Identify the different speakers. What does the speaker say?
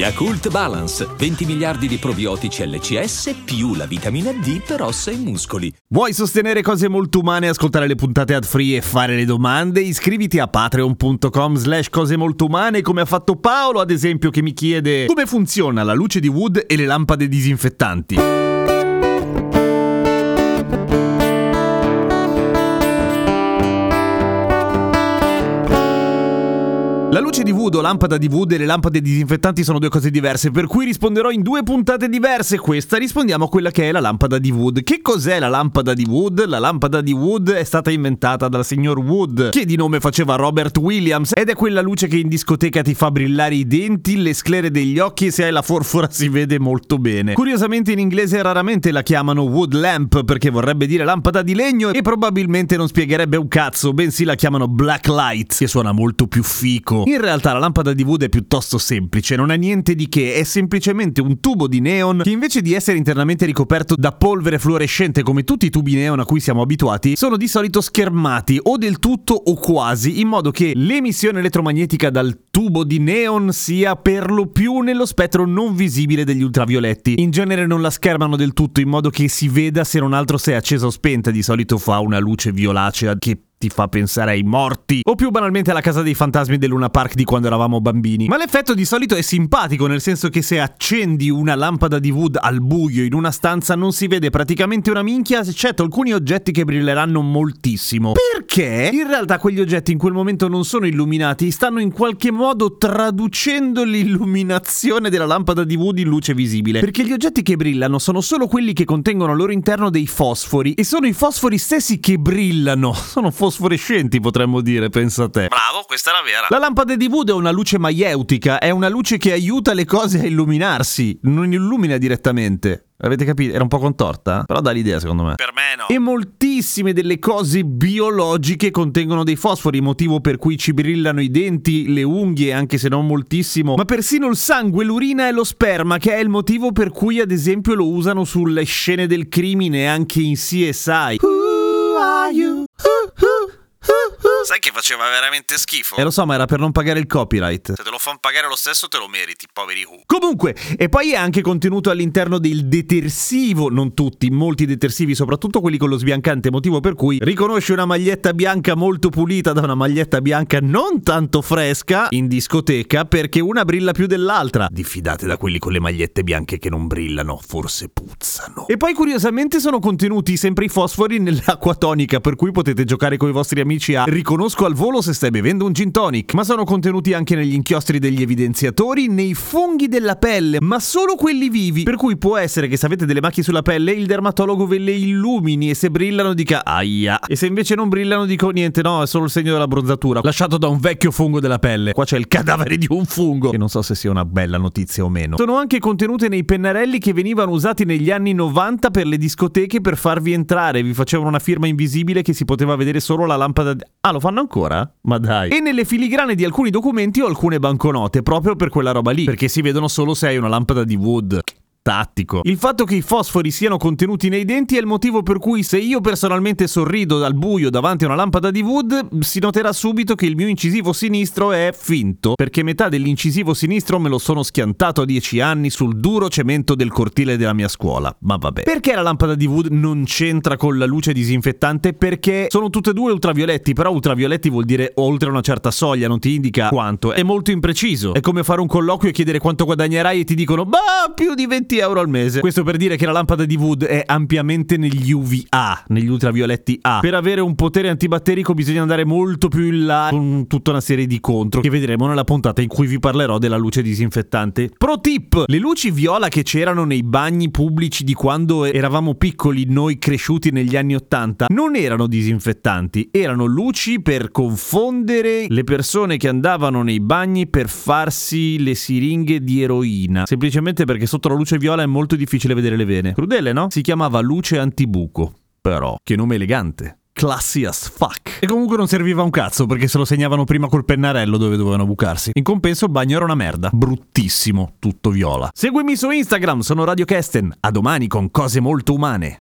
Speaker 1: Yakult Balance, 20 miliardi di probiotici LCS più la vitamina D per ossa e muscoli.
Speaker 2: Vuoi sostenere cose molto umane, ascoltare le puntate ad free e fare le domande? Iscriviti a patreon.com slash cose molto umane come ha fatto Paolo ad esempio che mi chiede come funziona la luce di Wood e le lampade disinfettanti. Luce di Vood o lampada di Vood e le lampade disinfettanti sono due cose diverse, per cui risponderò in due puntate diverse. Questa rispondiamo a quella che è la lampada di Wood. Che cos'è la lampada di Wood? La lampada di Wood è stata inventata dal signor Wood, che di nome faceva Robert Williams, ed è quella luce che in discoteca ti fa brillare i denti, le sclere degli occhi e se hai la forfora si vede molto bene. Curiosamente in inglese raramente la chiamano wood lamp perché vorrebbe dire lampada di legno e probabilmente non spiegherebbe un cazzo, bensì la chiamano black light, che suona molto più fico. In realtà la lampada di Wood è piuttosto semplice, non ha niente di che, è semplicemente un tubo di neon che invece di essere internamente ricoperto da polvere fluorescente come tutti i tubi neon a cui siamo abituati, sono di solito schermati o del tutto o quasi, in modo che l'emissione elettromagnetica dal tubo di neon sia per lo più nello spettro non visibile degli ultravioletti. In genere non la schermano del tutto in modo che si veda se non altro se è accesa o spenta, di solito fa una luce violacea che ti fa pensare ai morti, o più banalmente alla casa dei fantasmi del Luna Park di quando eravamo bambini. Ma l'effetto di solito è simpatico, nel senso che se accendi una lampada di wood al buio in una stanza non si vede praticamente una minchia, eccetto alcuni oggetti che brilleranno moltissimo. Perché in realtà quegli oggetti in quel momento non sono illuminati, stanno in qualche modo traducendo l'illuminazione della lampada di wood in luce visibile. Perché gli oggetti che brillano sono solo quelli che contengono al loro interno dei fosfori, e sono i fosfori stessi che brillano. Sono fosfori fosforescenti, potremmo dire, pensa a te.
Speaker 3: Bravo, questa è la vera.
Speaker 2: La lampada di Wood è una luce maieutica, è una luce che aiuta le cose a illuminarsi, non illumina direttamente. Avete capito? Era un po' contorta? Però dà l'idea, secondo me.
Speaker 3: Per me no.
Speaker 2: E moltissime delle cose biologiche contengono dei fosfori, motivo per cui ci brillano i denti, le unghie, anche se non moltissimo, ma persino il sangue, l'urina e lo sperma, che è il motivo per cui, ad esempio, lo usano sulle scene del crimine anche in CSI. Who are you?
Speaker 3: Sai che faceva veramente schifo?
Speaker 2: E lo so, ma era per non pagare il copyright.
Speaker 3: Se te lo fanno pagare lo stesso te lo meriti, poveri Who.
Speaker 2: Comunque, e poi è anche contenuto all'interno del detersivo, non tutti, molti detersivi, soprattutto quelli con lo sbiancante, motivo per cui riconosci una maglietta bianca molto pulita da una maglietta bianca non tanto fresca in discoteca perché una brilla più dell'altra. Diffidate da quelli con le magliette bianche che non brillano, forse puzzano. E poi curiosamente sono contenuti sempre i fosfori nell'acqua tonica, per cui potete giocare con i vostri amici a riconosco al volo se stai bevendo un gin tonic, ma sono contenuti anche negli inchiostri degli evidenziatori, nei funghi della pelle, ma solo quelli vivi, per cui può essere che se avete delle macchie sulla pelle il dermatologo ve le illumini e se brillano dica aia, e se invece non brillano dico niente, no, è solo il segno della bronzatura, lasciato da un vecchio fungo della pelle. Qua c'è il cadavere di un fungo, che non so se sia una bella notizia o meno. Sono anche contenute nei pennarelli che venivano usati negli anni 90 per le discoteche per farvi entrare, vi facevano una firma invisibile che si poteva vedere solo la lampada. Ah, lo fanno ancora? Ma dai. E nelle filigrane di alcuni documenti ho alcune banconote proprio per quella roba lì, perché si vedono solo se hai una lampada di wood tattico. Il fatto che i fosfori siano contenuti nei denti è il motivo per cui se io personalmente sorrido dal buio davanti a una lampada di wood, si noterà subito che il mio incisivo sinistro è finto, perché metà dell'incisivo sinistro me lo sono schiantato a 10 anni sul duro cemento del cortile della mia scuola. Ma vabbè. Perché la lampada di wood non c'entra con la luce disinfettante? Perché sono tutte e due ultravioletti, però ultravioletti vuol dire oltre una certa soglia, non ti indica quanto. È molto impreciso. È come fare un colloquio e chiedere quanto guadagnerai e ti dicono, bah, più di 20 euro al mese. Questo per dire che la lampada di Wood è ampiamente negli UVA, negli ultravioletti A. Per avere un potere antibatterico bisogna andare molto più in là con tutta una serie di contro che vedremo nella puntata in cui vi parlerò della luce disinfettante. Pro tip! Le luci viola che c'erano nei bagni pubblici di quando eravamo piccoli, noi cresciuti negli anni 80, non erano disinfettanti, erano luci per confondere le persone che andavano nei bagni per farsi le siringhe di eroina. Semplicemente perché sotto la luce viola è molto difficile vedere le vene. Crudele, no? Si chiamava luce antibuco. Però, che nome elegante. classy as fuck. E comunque non serviva un cazzo perché se lo segnavano prima col pennarello dove dovevano bucarsi. In compenso il bagno era una merda. Bruttissimo, tutto viola. Seguimi su Instagram, sono Radio Kesten. A domani con cose molto umane.